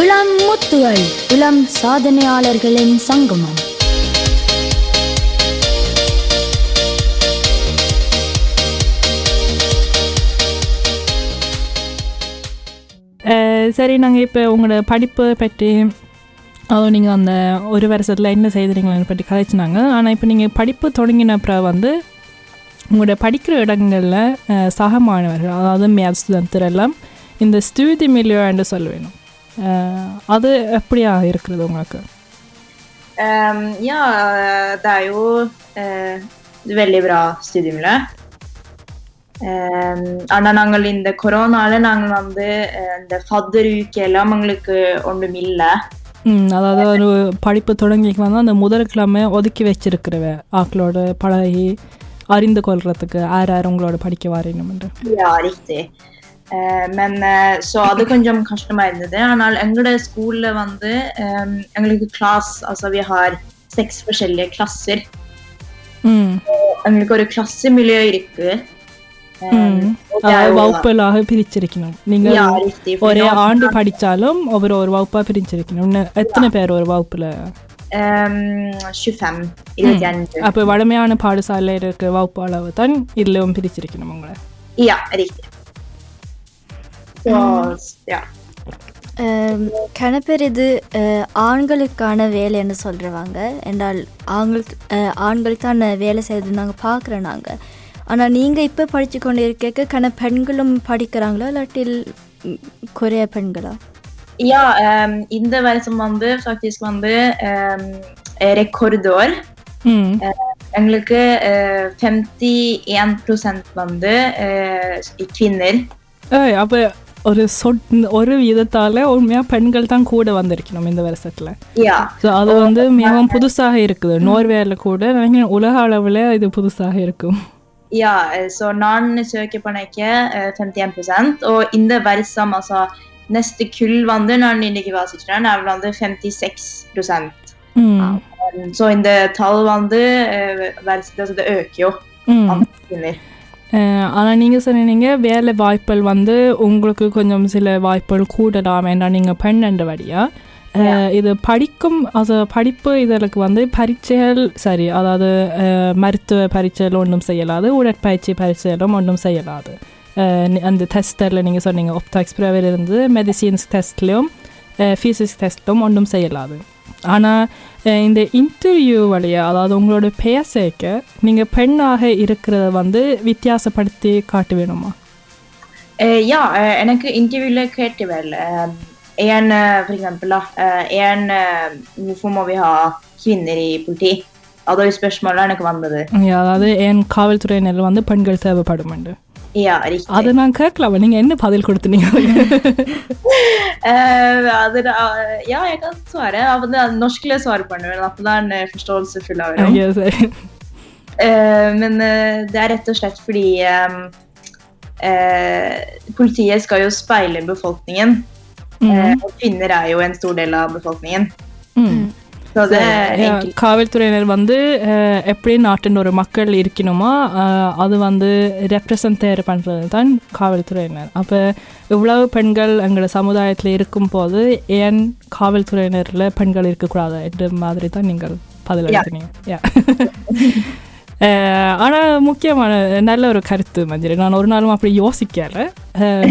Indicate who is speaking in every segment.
Speaker 1: இளம் முத்துகள் இளம் சாதனையாளர்களின் சங்கமம்.
Speaker 2: சரி நாங்கள் இப்போ உங்களோட படிப்பு பற்றி அதுவும் நீங்கள் அந்த ஒரு வருஷத்தில் என்ன செய்துறீங்களன்னு பற்றி கதைச்சினாங்க. ஆனால் இப்போ நீங்கள் படிப்பு தொடங்கின அப்புறம் வந்து உங்களோட படிக்கிற இடங்களில் சக மாணவர்கள் அதாவது மேத்ஸ் ஸ்டூடெண்ட் எல்லாம் இந்த ஸ்டூதி மில்லியோன்னு சொல்ல வேணும் அது எப்படியா இருக்கிறது உங்களுக்கு?
Speaker 3: Ehm, ja, det er jo eh, veldig bra studiemiljø. Um, ஆனா நாங்கள் இந்த கொரோனால நாங்கள் வந்து eh, இந்த ஃபதருக்கு எல்லாம் எங்களுக்கு ஒன்றும் இல்லை
Speaker 2: அதாவது ஒரு படிப்பு தொடங்கி வந்து அந்த முதல் கிழமை ஒதுக்கி வச்சிருக்கிறவ ஆக்களோட பழகி அறிந்து கொள்றதுக்கு யார் யார் உங்களோட படிக்க.
Speaker 3: Eh, men eh, så அது கொஞ்சம் கஷ்டமா இருந்தது ஆனால் எங்களோட ஸ்கூல்ல வந்து ehm, எங்களுக்கு class alltså vi har sex forskjellige klasser
Speaker 2: ம்
Speaker 3: எங்களுக்கு ஒரு கிளாஸ் மில்லியோ இருக்கு Ehm,
Speaker 2: ம்.
Speaker 3: och det är
Speaker 2: அதாவது
Speaker 3: ju-
Speaker 2: வகுப்புகளாக பிரிச்சிருக்கணும் நீங்க
Speaker 3: Ja, riktigt. för
Speaker 2: ஒரே
Speaker 3: någon-
Speaker 2: ஆண்டு படிச்சாலும் ஒவ்வொரு ஒரு வகுப்பா பிரிச்சிருக்கணும் இன்னும் எத்தனை பேர் ஒரு வகுப்புல
Speaker 3: ehm, 25 இருபத்தி
Speaker 2: அப்ப வடமையான பாடசாலை இருக்கிற வகுப்பு அளவு தான் இதுலவும் பிரிச்சிருக்கணும் உங்களை
Speaker 3: Ja, riktigt. Så, ja.
Speaker 4: கன பேர் இது அஹ், ஆண்களுக்கான வேலைன்னு சொல்கிறவாங்க என்றால் ஆண்கள் அஹ், ஆண்கள் தான் வேலை செய்யறது நாங்கள் பார்க்குறோம் நாங்கள் ஆனால் நீங்கள் இப்போ படித்து கொண்டு இருக்க கன பெண்களும் படிக்கிறாங்களா இல்லாட்டில் குறைய பெண்களா
Speaker 3: Ja, ehm, இந்த வருஷம் வந்து faktiskt வந்து ehm, rekordår.
Speaker 2: ம்
Speaker 3: எங்களுக்கு eh, 51 procent வந்து kvinnor.
Speaker 2: ஏய், அப்ப ஒரு சொட் ஒரு விதத்தால உண்மையா பெண்கள் தான் கூட வந்திருக்கணும் இந்த வருஷத்துல. ஸோ அது வந்து மிகவும் புதுசாக இருக்குது. நோர்வேல கூட நினைக்கிறேன் உலக அளவில் இது புதுசாக இருக்கும்.
Speaker 3: Ja, eh, så நான் på Nike eh, 51 procent och இந்த வருஷம் alltså nästa kull வந்து நான் இன்னைக்கு வாசிக்கிறேன். அது வந்து 56 procent.
Speaker 2: ம்
Speaker 3: Så இந்த tal வந்து det
Speaker 2: ம்
Speaker 3: antal kvinnor.
Speaker 2: அஹ் ஆனா நீங்க சொன்னீங்க வேலை வாய்ப்புகள் வந்து உங்களுக்கு கொஞ்சம் சில வாய்ப்புகள் கூடலாம் ஏன்னா நீங்க பெண்ணண்டபடியா அஹ் இது படிக்கும் அது படிப்பு இதற்கு வந்து பரீட்சைகள் சரி அதாவது மருத்துவ பரீட்சைகள் ஒன்றும் செய்யலாது உடற்பயிற்சி பரீட்சைகளும் ஒன்றும் செய்யலாது. அந்த டெஸ்டரில் நீங்கள் சொன்னீங்க ப்ரவர் இருந்து மெடிசின்ஸ் டெஸ்ட்லேயும் ஃபிசிக்ஸ் டெஸ்ட்லும் ஒன்றும் செய்யலாது ஆனால் இந்த இன்டர்வியூ வழியா அதாவது உங்களோட பெயர் சேர்க்க நீங்கள் பெண்ணாக இருக்கிறத வந்து வித்தியாசப்படுத்தி காட்ட வேணுமா
Speaker 3: eh, எனக்கு intervjuet கேட்டு väl. En, for eksempel, da. En, hvorfor må vi ha kvinner i politi? Ja, da er jo spørsmålet எனக்கு வந்தது.
Speaker 2: Ja, அதாவது என் காவல்துறையினர் வந்து பெண்கள் தேவைப்படுமெண்டு
Speaker 3: Ja, riktig.
Speaker 2: அதை நான் கேட்கலாமா நீங்கள் என்ன பதில் கொடுத்தீங்க
Speaker 3: Eh, அது, eh, ja, jeg kan svare. Ja, men det er norskle svar på det, men at det er en eh, forståelsefull av det.
Speaker 2: Ja, சரி.
Speaker 3: Eh, men eh, det er rett og slett fordi eh, eh, politiet skal jo speile befolkningen. Eh, og kvinner er jo en stor del av befolkningen.
Speaker 2: ம் காவல்துறையினர் வந்து எப்படி நாட்டின் ஒரு மக்கள் இருக்கணுமோ அது வந்து ரெப்ரசன்டேட் பண்ணுறது தான் காவல்துறையினர். அப்போ இவ்வளவு பெண்கள் எங்களோட சமுதாயத்தில் இருக்கும்போது ஏன் காவல்துறையினரில் பெண்கள் இருக்கக்கூடாது? என்ற மாதிரி தான் நீங்கள் பதில்
Speaker 3: Yeah.
Speaker 2: அளித்தீங்க Yeah. அஹ், ஆனா முக்கியமான நல்ல ஒரு கருத்து மஞ்சரி. நான் ஒரு நாளும் அப்படி யோசிக்கல.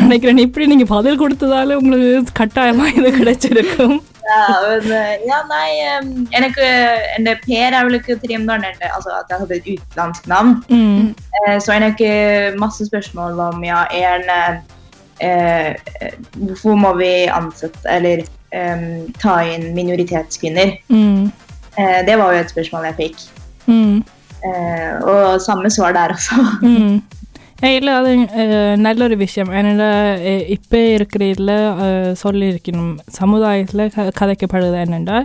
Speaker 2: நினைக்கிறேன் இப்படி நீங்க பதில் கொடுத்ததால உங்களுக்கு கட்டாயமா இது கிடைச்சிருக்கும்.
Speaker 3: Ja, men eh, Ja, nei en, en Per er vel ikke trimdalen, altså at jeg hadde et utenlandsk navn.
Speaker 2: Mm.
Speaker 3: Eh, så en har ikke masse spørsmål om ja, en eh, eh Hvorfor må vi ansette eller eh, ta inn minoritetskvinner?
Speaker 2: Mm.
Speaker 3: Eh, det var jo et spørsmål jeg fikk. Mm. og samme svar der også.
Speaker 2: Mm. இல்லை அது நல்ல ஒரு விஷயம். ஏன்னா இப்போ இருக்கிற இதில் சொல்லியிருக்கணும். சமுதாயத்தில் க கதைக்கப்படுது என்னென்னா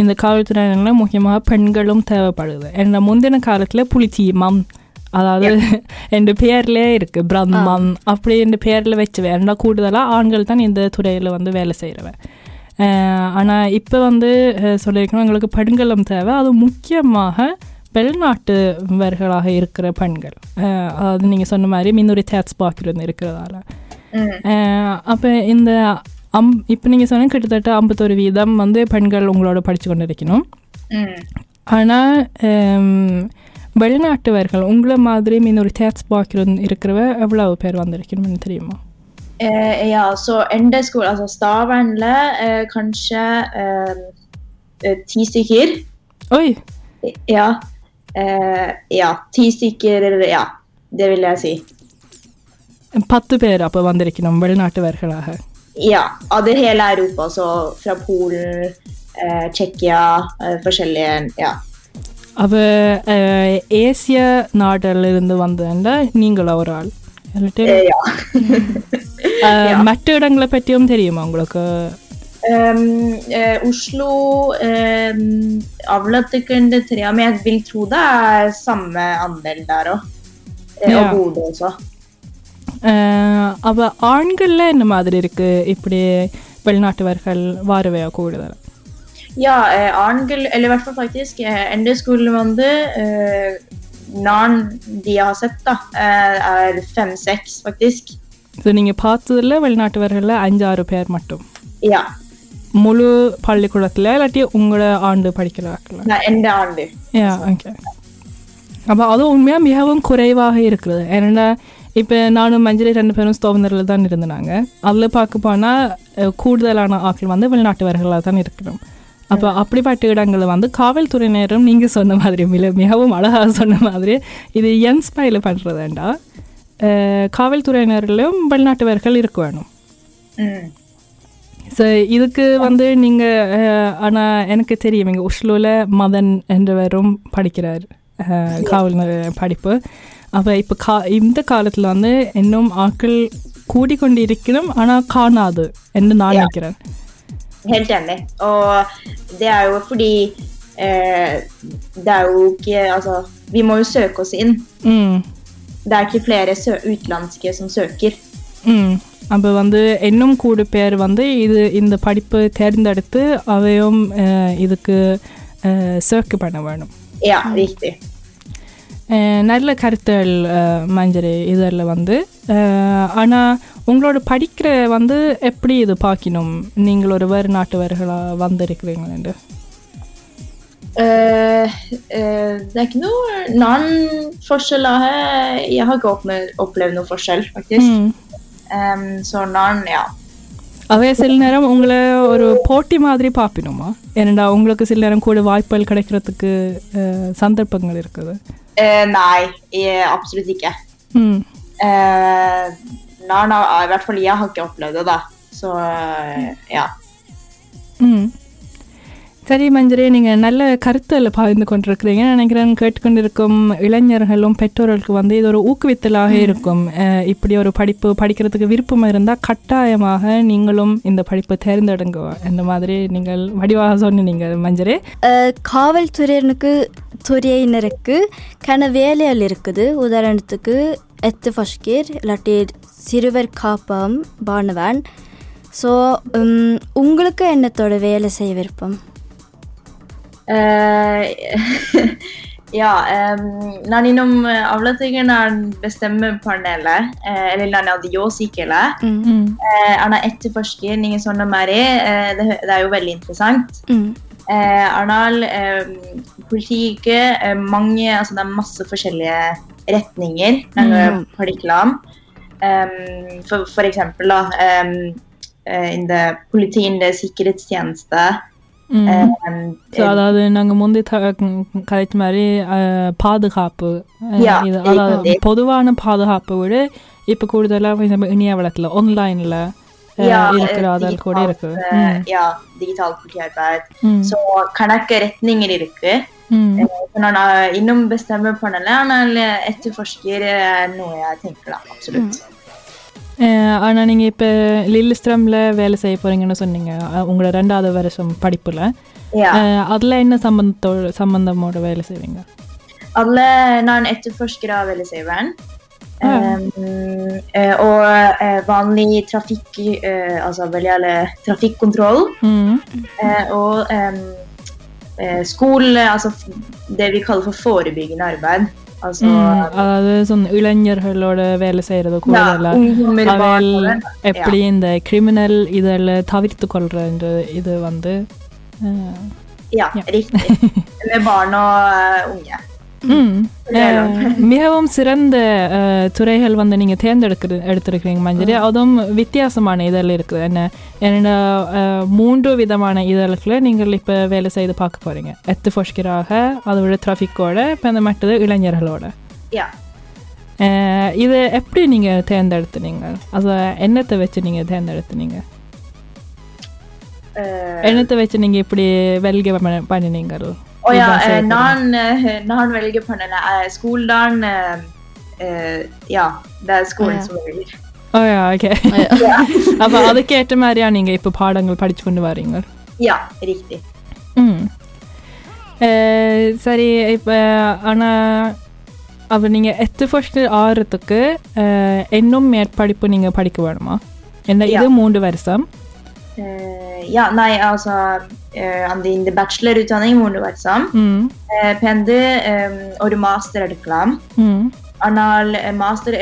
Speaker 2: இந்த காவல்துறையில முக்கியமாக பெண்களும் தேவைப்படுது. ஏன்னா முந்தின காலத்தில் புலித்தீமம் அதாவது என் பேர்லேயே இருக்குது பிரம்மம் அப்படி என் பேரில் வச்சு ஏன்னா கூடுதலாக ஆண்கள் தான் இந்த துறையில் வந்து வேலை செய்கிறவன் ஆனால் இப்போ வந்து சொல்லியிருக்கணும் எங்களுக்கு பெண்களும் தேவை. அது முக்கியமாக வெளிநாட்டுவர்களாக இருக்கிற பெண்கள் அஹ், அதாவது நீங்கள் சொன்ன மாதிரி மின்னொரு தேட்ஸ் பார்க்குறது இருக்கிறதால
Speaker 3: Mm.
Speaker 2: அப்போ இந்த அம் இப்போ நீங்கள் சொன்ன கிட்டத்தட்ட ஐம்பத்தொரு வீதம் வந்து பெண்கள் உங்களோட படித்து கொண்டு இருக்கணும்
Speaker 3: Mm.
Speaker 2: ஆனால் வெளிநாட்டவர்கள் உங்களை மாதிரி இன்னொரு தேட்ஸ் bakgrund இருக்கிறவ எவ்வளவு பேர் வந்திருக்கணும்னு தெரியுமா
Speaker 3: Eh, ja, så enda skole, altså Stavernle, eh, kanskje eh, eh, ti stykker.
Speaker 2: Oj,
Speaker 3: Ja. Eh, ja, ti stykker, ja. Det vil jeg si.
Speaker 2: பத்து பேர் அப்போ வந்திருக்கணும் வெளிநாட்டவர்களாக
Speaker 3: Ja, av det hele Europa, så fra Polen, eh, Tsjekkia, eh, forskjellige, ja.
Speaker 2: அவ அஹ், ஏசிய நாடுல இருந்து வந்ததுண்டா நீங்களா ஒரு ஆள் இல்லாட்டி,
Speaker 3: Eh, ja.
Speaker 2: அஹ், மற்ற இடங்களை பற்றியும் தெரியுமா உங்களுக்கு
Speaker 3: Um, eh, Oslo um, Avlattekende tre, men jeg vil tro det er samme andel der òg. Eh,
Speaker 2: Ja.
Speaker 3: Og Bodø også.
Speaker 2: அஹ், அவ ஆண்கள்ல என்ன மாதிரி இருக்கு இப்படி வெளிநாட்டவர்கள் வாரவையா கூடுதல்
Speaker 3: Ja, eh, Arngel, eller i hvert fall faktisk eh, Ende skolen வந்து eh, Nan de har sett, da, eh, er fem-seks, faktisk.
Speaker 2: So நீங்கள் பார்த்ததுல வெளிநாட்டவர்களில் அஞ்சு ஆறு பேர் மட்டும்
Speaker 3: Ja.
Speaker 2: முழு பள்ளிக்கூடத்தில் இல்லாட்டி உங்களோட ஆண்டு
Speaker 3: Nei, enda Arnby.
Speaker 2: Yeah okay அப்போ அது உண்மையாக மிகவும் குறைவாக இருக்கிறது. ஏன்னா இப்போ நானும் மஞ்சளி ரெண்டு பேரும் ஸ்தோவந்தரில் தான் இருந்தாங்க அதில் பார்க்க போனால் கூடுதலான ஆட்கள் வந்து வெளிநாட்டவர்களாக தான் இருக்கணும் அப்போ அப்படிப்பட்ட இடங்களில் வந்து காவல்துறையினரும் நீங்கள் சொன்ன மாதிரி மிக மிகவும் அழகாக சொன்ன மாதிரி இது என்ஸ்பைல பண்ணுறதுண்டா காவல்துறையினரிலும் வெளிநாட்டவர்கள் இருக்க வேணும். ஸோ இதுக்கு வந்து நீங்கள் ஆனால் எனக்கு தெரியும் எங்கள் உஷ்லூவில் மதன் என்றவரும் படிக்கிறார் காவல் படிப்பு அப்போ இப்போ கா இந்த காலத்தில் வந்து இன்னும் ஆட்கள் கூடிக்கொண்டு இருக்கணும் ஆனால் காணாது என்று நான். நினைக்கிறேன்
Speaker 3: Helt enig. Og det er jo fordi eh, Det er jo ikke Altså, vi må jo søke oss inn.
Speaker 2: ம்
Speaker 3: Det er ikke flere utenlandske som søker.
Speaker 2: ம் அப்போ வந்து இன்னும் கூடு பேர் வந்து இது இந்த படிப்பு தேர்ந்தெடுத்து அவையும் இதுக்கு சர்க்கு பண்ண வேணும். நல்ல கருத்துகள் மஞ்சரி இதில் வந்து ஆனால் உங்களோட படிக்கிற வந்து எப்படி இது பார்க்கணும் நீங்கள் ஒரு வேறு நாட்டவர்களாக வந்திருக்கிறீங்களேண்டு
Speaker 3: Eh, eh, det er ikke noe annen forskjell Jeg har ikke opplevd, opplevd noe forskjell, faktisk.
Speaker 2: ம்.
Speaker 3: Så annen, ja.
Speaker 2: அவே சில நேரம் உங்களை ஒரு போட்டி மாதிரி பார்ப்பினுமா ஏனண்டா உங்களுக்கு சில நேரம் கூட வாய்ப்புகள் கிடைக்கிறதுக்கு சந்தர்ப்பங்கள் இருக்குது
Speaker 3: Eh, nei, eh, absolutt ikke.
Speaker 2: ம்
Speaker 3: Eh, Narn har, I hvert fall jeg har ikke opplevd det, da. Så eh, ja.
Speaker 2: ம் சரி மஞ்சரி நீங்கள் நல்ல கருத்தில் பகிர்ந்து கொண்டிருக்கிறீங்க. நினைக்கிறேன் கேட்டுக்கொண்டிருக்கும் இளைஞர்களும் பெற்றோர்களுக்கு வந்து இது ஒரு ஊக்குவித்தலாக இருக்கும். இப்படி ஒரு படிப்பு படிக்கிறதுக்கு விருப்பம் இருந்தால் கட்டாயமாக நீங்களும் இந்த படிப்பை தேர்ந்தெடுங்க இந்த மாதிரி நீங்கள் வடிவாக சொன்னீங்க மஞ்சரி.
Speaker 4: காவல்துறையினருக்கு துறையினருக்கு கன வேலைகள் இருக்குது. உதாரணத்துக்கு எத்து ஃபஷ்கீர் இல்லாட்டி சிறுவர் காப்பம் பானவன். ஸோ உங்களுக்கு என்னத்தோட வேலை செய்ய விருப்பம்?
Speaker 3: Eh, ja Når innom avlatingen avlatningene bestemmepanelet, eh, eller landet av
Speaker 4: diosykele,
Speaker 2: mm
Speaker 3: eh, -hmm. Arna etterforsker noe sånt mer det, er jo veldig interessant. Mm. Arnal, politiet, mange Altså det er masse forskjellige retninger.
Speaker 4: Mm.
Speaker 3: Um, for, for eksempel, da um, in the, Politiet
Speaker 2: in
Speaker 3: det
Speaker 2: sikkerhetstjeneste. அதாவது நாங்கள் முந்தி கதைச்ச மாதிரி பாதுகாப்பு அதாவது. பொதுவான பாதுகாப்பை விட இப்போ கூடுதலாக இணைய வழக்கில் ஆன்லைனில்
Speaker 3: Ja,
Speaker 2: இருக்கிற அதல் கூட இருக்கு
Speaker 3: கணக்கு retninger இருக்கு நான் இன்னும் bestemmer பண்ணல ஆனால் er noe jeg tenker da, absolutt.
Speaker 2: ஆனால் நீங்கள் இப்போ லில்லிஸ்ட்ரமில் வேலை செய்ய போகிறீங்கன்னு சொன்னீங்க அஹ், உங்களோட ரெண்டாவது வருஷம் படிப்பில்
Speaker 3: Ja.
Speaker 2: அதில் என்ன சம்பந்தத்தோட சம்பந்தமோட வேலை செய்வீங்க
Speaker 3: Alle நான் etterforsker av velesøveren.
Speaker 2: Ja.
Speaker 3: Um, eh, og eh, vanlig trafikk, eh, altså veldig alle trafikkontroll.
Speaker 2: ம்
Speaker 3: Eh, og em, eh, skole, altså f- det vi kaller for forebyggende arbeid. Altså,
Speaker 2: mm, er sånn det sånn det, velseire og kolere?
Speaker 3: Ja,
Speaker 2: vel,
Speaker 3: eppli
Speaker 2: ja.
Speaker 3: det
Speaker 2: kriminell i det tavirtekolere i det vandet? Eh, ja,
Speaker 3: ja, riktig. Med barn og uh,
Speaker 2: unge. மிகவும் சிறந்த துறைகள் வந்து நீங்க தேர்ந்தெடுக்கிற எடுத்திருக்கிறீங்க மஞ்சரி அதுவும் வித்தியாசமான இதழ் இருக்குது என்ன என்னோட மூன்று விதமான இதழ்களை நீங்கள் இப்போ வேலை செய்து பார்க்க போறீங்க எத்து ஃபொஷ்கராக அதோட ட்ராஃபிக்கோட இப்போ அந்த மற்றது இளைஞர்களோட இது எப்படி நீங்க தேர்ந்தெடுத்துனீங்க அது என்னத்தை வச்சு நீங்க தேர்ந்தெடுத்துனீங்க என்னத்தை வச்சு நீங்க இப்படி வெல்க பண்ண-
Speaker 3: och ja, நான் நான் ja, det är skolan som jag väljer.
Speaker 2: Oh okay அப்போ அதுக்கேற்ற மாதிரியா நீங்க இப்போ பாடங்கள் படிச்சு கொண்டு வரீங்க
Speaker 3: Ja, riktigt.
Speaker 2: ம் அஹ், சரி இப்போ ஆனால் அப்போ நீங்கள் எத்து ஃபர்ஸ்ட் ஆறுறதுக்கு அஹ், இன்னும் மேற்படிப்பு நீங்கள் படிக்க வேணுமா என்ன இது மூன்று வருஷம்
Speaker 3: Uh, ja, nej, alltså uh, அந்த இந்த bachelorutbildning மூணு வருஷம்
Speaker 2: ம்
Speaker 3: uh, பெந்து um, ஒரு மாஸ்டர் எடுக்கலாம்
Speaker 2: ம்
Speaker 3: ஆனால் மாஸ்டர்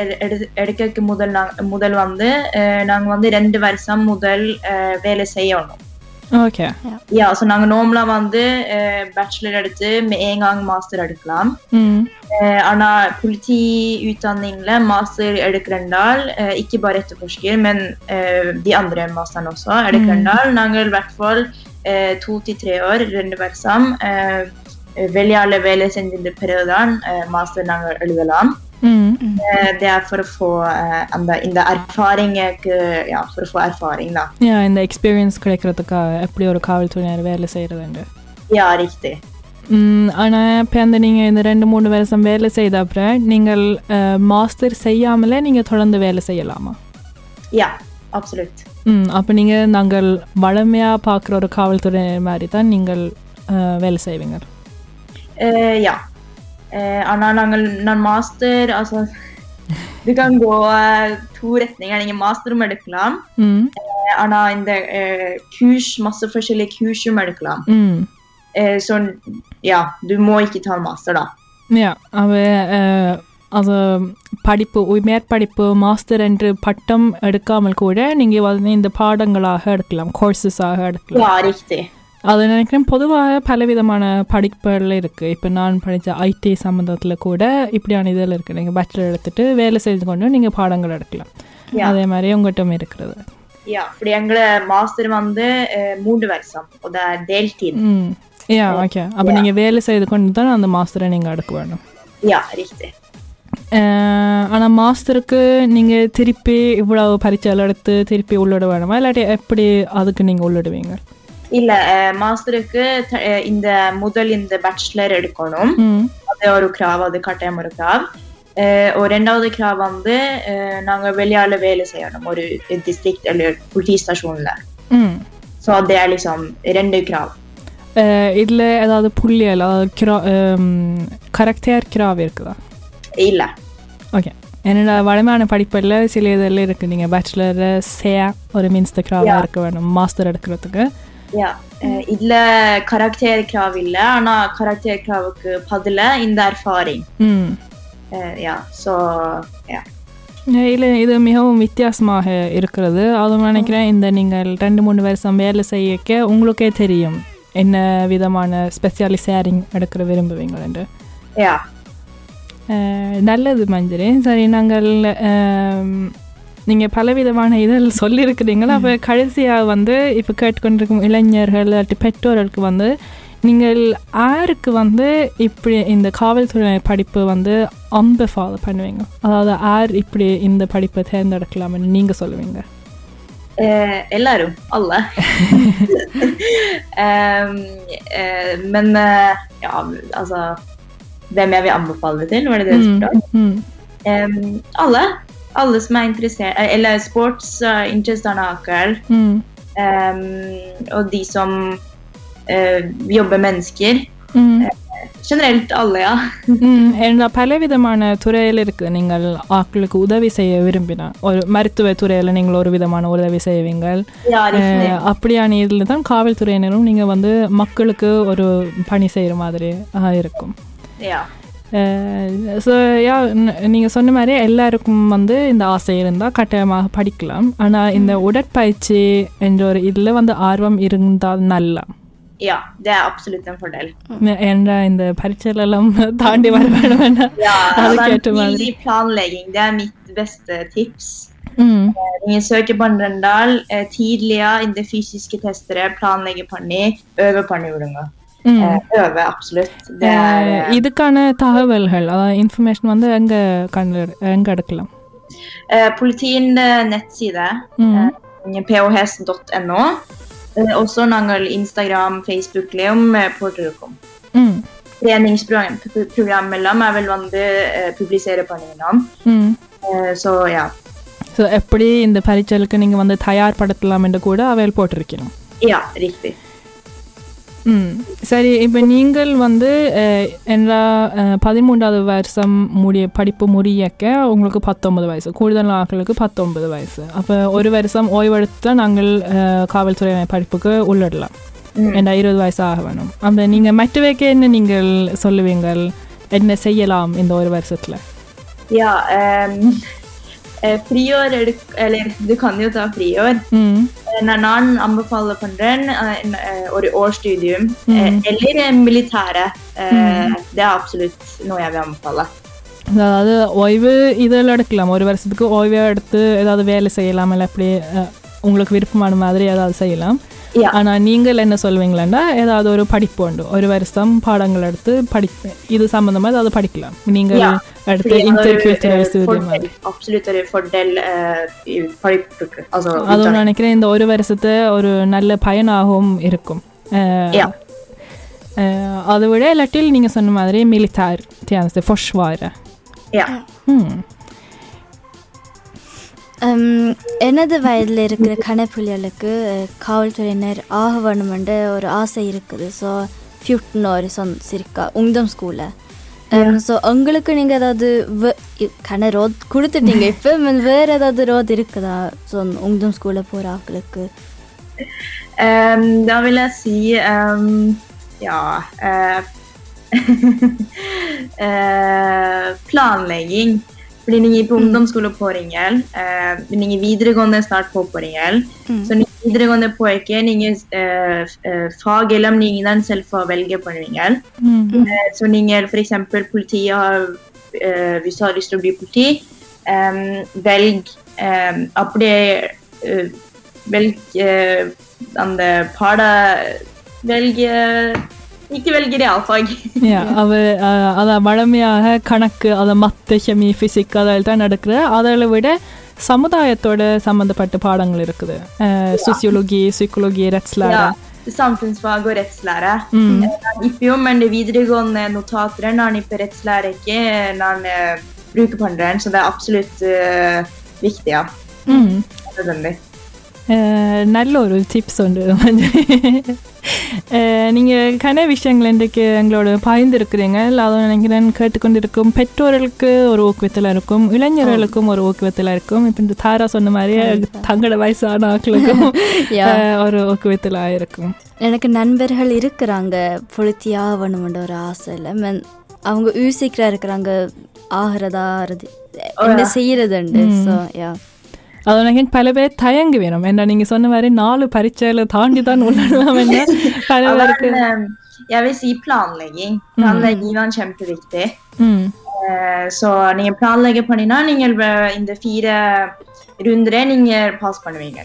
Speaker 3: எடுக்க முதல் நாங்க முதல் வந்து uh, நாங்க வந்து ரெண்டு வருஷம் முதல் uh, வேலை செய்யணும்
Speaker 2: ஓகே
Speaker 3: யா ஸோ நாங்க நார்மலா வந்து பேச்சுலர் எடுத்து med en gång மாஸ்டர் எடுக்கலாம்
Speaker 2: ம்
Speaker 3: Eh, ஆனா politiutdanningle master எடுக்கிறண்டால் uh, ikke bare etterforsker, men uh, de andre masterne også எடுக்கிறண்டால் நாங்கள் i hvert fall uh, to til tre år, ரெண்டு வருஷம் uh, velge alle வேலை செஞ்சிருந்த பிறகுதான் uh, மாஸ்டர் நாங்கள் எழுதலாம்
Speaker 2: ம்
Speaker 3: Uh, det er for å få அந்த இந்த erfaringக்கு ja, for å få erfaring da.
Speaker 2: யா இந்த எக்ஸ்பீரியன்ஸ் கிடைக்கிறதுக்காக எப்படி ஒரு காவல்துறையினர் வேலை
Speaker 3: Ja, riktig.
Speaker 2: ம் ஆனால் இப்போ அந்த நீங்கள் இந்த ரெண்டு மூணு வருஷம் வேலை செய்த அப்புறம் நீங்கள் மாஸ்டர் செய்யாமலே நீங்கள் தொடர்ந்து வேலை செய்யலாமா
Speaker 3: Ja, absolutt.
Speaker 2: ம் அப்போ நீங்கள் நாங்கள் வளமையாக பார்க்குற ஒரு காவல்துறை மாதிரி தான் நீங்கள் வேலை செய்வீங்க
Speaker 3: Eh, ja. Eh, Anna Langel, når master, altså Du kan gå eh, to retninger. Ingen master om எடுக்கலாம். Eh, Anna இந்த eh, kurs, masse forskjellige kurs om எடுக்கலாம். Eh, så ja, du må ikke ta master da.
Speaker 2: அவ அஹ், அது படிப்பு உ- மேற்படிப்பு master என்று பட்டம் எடுக்காமல் கூட நீங்கள் வந்து இந்த பாடங்களாக எடுக்கலாம் கோர்சஸாக எடுக்கலாம்
Speaker 3: Ja.
Speaker 2: அது நினைக்கிறேன் பொதுவாக பலவிதமான படிப்புகள் இருக்குது இப்போ நான் படித்த ஐடி சம்மந்தத்தில் கூட இப்படியான இதில் இருக்குது நீங்கள் பேச்சுலர் எடுத்துட்டு வேலை செய்து கொண்டு நீங்கள் பாடங்கள் எடுக்கலாம். அதே மாதிரி உங்கள்கிட்ட இருக்கிறது.
Speaker 3: Ja, fordi எங்களை மாஸ்டர் வந்து மூணு வருஷம்.
Speaker 2: யா ஓகே அப்போ நீங்கள் வேலை செய்து கொண்டு தான் அந்த மாஸ்டரை நீங்கள் எடுக்க வேணும்
Speaker 3: Ja, riktig.
Speaker 2: ஆனால் மாஸ்டருக்கு நீங்கள் திருப்பி இவ்வளவு பரீட்சைகள் எடுத்து திருப்பி உள்ளிட வேணுமா? இல்லாட்டி எப்படி அதுக்கு நீங்கள் உள்ளிடுவீங்க?
Speaker 3: இல்ல மாஸ்டருக்கு இந்த முதல் இந்த பேச்சுலர் எடுக்கணும். அது ஒரு கிராவ் அது கட்டாயம் ஒரு கிராவ். ரெண்டாவது கிராவ் வந்து நாங்க வெளியால வேலை செய்யணும். ஒரு district eller politistasjonல så det är liksom ரெண்டு கிராவ்.
Speaker 2: இதில் ஏதாவது கிரா கரெக்டேர் இருக்குதா?
Speaker 3: இல்ல.
Speaker 2: ஓகே என்னோட வளமான படிப்பில் சில இதெல்லாம் இருக்குது நீங்கள் பேச்சுலர் சே ஒரு மின்ஸ்த கிராவாக இருக்க வேணும். மாஸ்டர் எடுக்கிறதுக்கு.
Speaker 3: Ja eh, இதுல கராக்டர் கிராவ் இல்ல ஆனா கராக்டர் கிராவுக்கு பதில இந்த ja så ja
Speaker 2: இல்லை இது மிகவும் வித்தியாசமாக இருக்கிறது அதுவும் நினைக்கிறேன் இந்த நீங்கள் ரெண்டு மூணு வருஷம் வேலை செய்யக்க உங்களுக்கே தெரியும் என்ன விதமான ஸ்பெஷாலிசேரிங் எடுக்கிற விரும்புவீங்க என்று அஹ், நல்லது மஞ்சரி சரி நாங்கள் நீங்கள் பலவிதமான இதில் சொல்லியிருக்கிறீங்களா அப்போ கடைசியாக வந்து இப்போ கேட்டுக்கொண்டிருக்கும் இளைஞர்கள் பெற்றோர்களுக்கு வந்து நீங்கள் யாருக்கு வந்து இப்படி இந்த காவல்துறை படிப்பு வந்து அம்பு ஃபாலோ பண்ணுவீங்க அதாவது யார் இப்படி இந்த படிப்பை தேர்ந்தெடுக்கலாம்னு நீங்கள் சொல்லுவீங்க
Speaker 3: எல்லாரும் eh, men ja, altså Hvem jeg vil anbefale det til? Var det det du spurte? Ehm, alle. Alle som er interessert eh, Eller sports uh, interestene akkurat.
Speaker 2: ம்,
Speaker 3: Ehm, og de som eh, jobber mennesker.
Speaker 2: ம்,
Speaker 3: Generelt alle, ja.
Speaker 2: ம். ஏன்னா பலவிதமான துறையில் இருக்குது நீங்கள் ஆட்களுக்கு உதவி செய்ய விரும்பினா ஒரு மருத்துவ துறையில் நீங்கள் ஒரு விதமான உதவி செய்வீங்க
Speaker 3: ja riktig.
Speaker 2: அஹ், அப்படியான இதில் தான் காவல்துறையினரும் நீங்கள் வந்து மக்களுக்கு ஒரு பணி செய்கிற மாதிரி இருக்கும். ஸோ யா நீங்கள் சொன்ன மாதிரி எல்லாருக்கும் வந்து இந்த ஆசை இருந்தால் கட்டாயமாக படிக்கலாம். ஆனால் இந்த உடற்பயிற்சி என்ற ஒரு இதில் வந்து ஆர்வம் இருந்தால் நல்லா.
Speaker 3: Ja, det er absolutt en fordel.
Speaker 2: என்ற இந்த பரீட்சையிலெல்லாம் தாண்டி வர வேணும்
Speaker 3: Ja,
Speaker 2: அதுக்கு
Speaker 3: altså,
Speaker 2: ஏற்ற மாதிரி.
Speaker 3: tidlig planlegging, det er mitt beste tips.
Speaker 2: ம்.
Speaker 3: Ingen søker på Rendal, eh, tidliga இந்த fysiske testere, planlegge பண்ணி, பண்ணி விடுங்க.
Speaker 2: ம்
Speaker 3: Eh, øve, absolutt. Det er,
Speaker 2: அஹ் இதுக்கான தகவல்கள் அதாவது இன்ஃபர்மேஷன் வந்து எங்கே கண்டு எங்கே எடுக்கலாம்
Speaker 3: eh, politien nettside,
Speaker 2: ம்
Speaker 3: pohs.no. Eh, også நாங்கள் Instagram, Facebook-லையும் eh, போட்டிருக்கோம்.
Speaker 2: ம்
Speaker 3: Treningsprogram program எல்லாம் er vel வந்து eh, publisere பண்ணினோம்.
Speaker 2: ம்
Speaker 3: Eh, så ja.
Speaker 2: ஸோ எப்படி இந்த பரீட்சைகளுக்கு நீங்கள் வந்து தயார்படுத்தலாம் என்று கூட அவையில் போட்டிருக்கணும்
Speaker 3: Ja, riktig.
Speaker 2: சரி இப்போ நீங்கள் வந்து எல்லா பதிமூன்றாவது வருஷம் முடிய படிப்பு முடியக்க உங்களுக்கு பத்தொன்பது வயசு கூடுதல் ஆட்களுக்கு பத்தொன்பது வயசு. அப்போ ஒரு வருஷம் ஓய்வெடுத்து நாங்கள் காவல்துறை படிப்புக்கு உள்ளிடலாம். ஏன்னா இருபது வயசு ஆக வேணும். அப்போ நீங்கள் மற்றவைக்கு என்ன நீங்கள் சொல்லுவீங்கள்? என்ன செய்யலாம் இந்த ஒரு வருஷத்தில்?
Speaker 3: eh, friår er det, eller du kan jo ta friår.
Speaker 2: ம்
Speaker 3: Eh, När någon anbefaler på den, eh, en, eh, och i årsstudium, eh,
Speaker 2: Mm.
Speaker 3: eller eh, militäre, eh, det är absolut något jag vill anbefala.
Speaker 2: அதாவது ஓய்வு இதில் எடுக்கலாம் ஒரு வருஷத்துக்கு ஓய்வு எடுத்து ஏதாவது வேலை செய்யலாம் இல்லை அப்படி அஹ், உங்களுக்கு விருப்பமான மாதிரி ஏதாவது செய்யலாம்
Speaker 3: Ja.
Speaker 2: ஆனால் நீங்கள் என்ன சொல்வீங்களா ஏதாவது ஒரு படிப்பு உண்டு. ஒரு வருஷம் பாடங்கள் எடுத்து படி இது சம்மந்தமாக ஏதாவது படிக்கலாம். நீங்கள்
Speaker 3: i paripukke, altså
Speaker 2: அதுவும். நினைக்கிறேன் இந்த ஒரு வருஷத்தை ஒரு நல்ல பயனாகவும் இருக்கும்.
Speaker 3: Ja.
Speaker 2: அஹ், அதை விட இல்லாட்டில் நீங்கள் சொன்ன மாதிரி மிலிட்டார் försvaret.
Speaker 3: Ja.
Speaker 2: ம்
Speaker 4: எனது வயதில் இருக்கிற கணப்புலிகளுக்கு அஹ், காவல்துறையினர் ஆக வேணுமென்ற ஒரு ஆசை இருக்குது. ஸோ ஃபிஃப்டின் ஒரு சொன் சிரிக்கா உங்தம் ஸ்கூலில் ஸோ உங்களுக்கு நீங்கள் ஏதாவது கன ரோத் கொடுத்துட்டீங்க. இப்போ வேறு ஏதாவது ரோத் இருக்குதா? ஸோ உங்தம் ஸ்கூலில் போகிற ஆட்களுக்கு.
Speaker 3: da vil jeg si Ja eh, Planlegging. Fordi på mm. ungdomsskole på Ringel, eh, ringer videregående snart på på Ringel. Mm. Så videregående påvirker ringer eh, eh, fag eller om ringer selv får velge på
Speaker 2: Ringel. Mm.
Speaker 3: Eh, så ringer f.eks. politiet har, eh, Hvis du har lyst til å bli politi, eh, velg eh, applier, eh, Velg eh, Velg ikke velg realfag
Speaker 2: Ja, அவ அஹ், அதான் வழமையாக கணக்கு அதை மத்த கெமி physique அதில் தான் நடக்கிற அதில் விட சமுதாயத்தோட சம்மந்தப்பட்ட பாடங்கள் இருக்குது சோசியோலஜி psychology ரெட்ஸ்லார
Speaker 3: ja, samfunnsfag og rettslære
Speaker 2: ம்
Speaker 3: இப்போ men det videregående notater når han ikke rettslære ikke når han eh, bruker pandren så det er absolutt eh, viktig ja
Speaker 2: ம்
Speaker 3: nødvendig
Speaker 2: அஹ், நல்ல ஒரு டிப்ஸ் உண்டு அஹ், நீங்க கன விஷயங்கள் இன்றைக்கு எங்களோட பகிர்ந்திருக்கிறீங்க அதை நினைக்கிறேன் கேட்டுக்கொண்டிருக்கும் பெற்றோர்களுக்கு ஒரு ஊக்குவித்தலாக இருக்கும். இளைஞர்களுக்கும் ஒரு ஊக்குவித்தலாக இருக்கும். இப்போ இந்த தாரா சொன்ன மாதிரியே தங்களோட வயசான. அஹ், ஒரு ஊக்குவித்தலாக இருக்கும்.
Speaker 4: எனக்கு நண்பர்கள் இருக்கிறாங்க. பொழுத்தி ஆகணுமென்ற ஒரு ஆசையில் மென் அவங்க யூசிக்கிறா இருக்கிறாங்க. ஆகிறதா ஆறுது என்ன செய்யறதுண்டு. So yeah.
Speaker 2: அது நினைக்கிறேன் பல பேர் தயங்கி வேணும். என்ன நீங்க சொன்ன மாதிரி நாலு பரீட்சையில தாண்டி தான் உள்ளலாம் என்ன? பல பேருக்கு.
Speaker 3: Men, eh, jeg vil si planlegging. Planlegging er kjempeviktig. Eh, Så நீங்கள் planlegger பண்ணினா நீங்கள் வ- இந்த fire runder நீங்கள் பாஸ் பண்ணுவீங்க.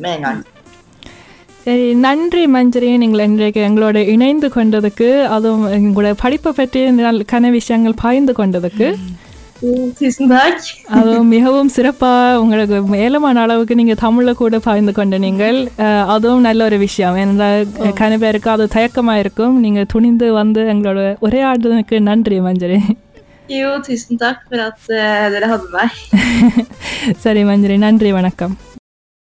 Speaker 3: med en gang.
Speaker 2: சரி நன்றி மஞ்சரி. நீங்கள் இன்றைக்கு எங்களோட இணைந்து கொண்டதுக்கு அதுவும் எங்களோட படிப்பை பற்றி நல்ல கன விஷயங்கள் பகிர்ந்து கொண்டதுக்கு. அதுவும் மிகவும் சிறப்பாக உங்களுக்கு ஏலமான அளவுக்கு நீங்கள் தமிழில் கூட பகிர்ந்து கொண்ட நீங்கள். அதுவும் நல்ல ஒரு விஷயம். என்றால் கன பேருக்கு அது தயக்கமாக இருக்கும். நீங்கள் துணிந்து வந்து எங்களோட உரையாடுறதுக்கு நன்றி மஞ்சரி.
Speaker 3: Jo, tusen takk for at dere hadde meg.
Speaker 2: சரி மஞ்சரி நன்றி வணக்கம்.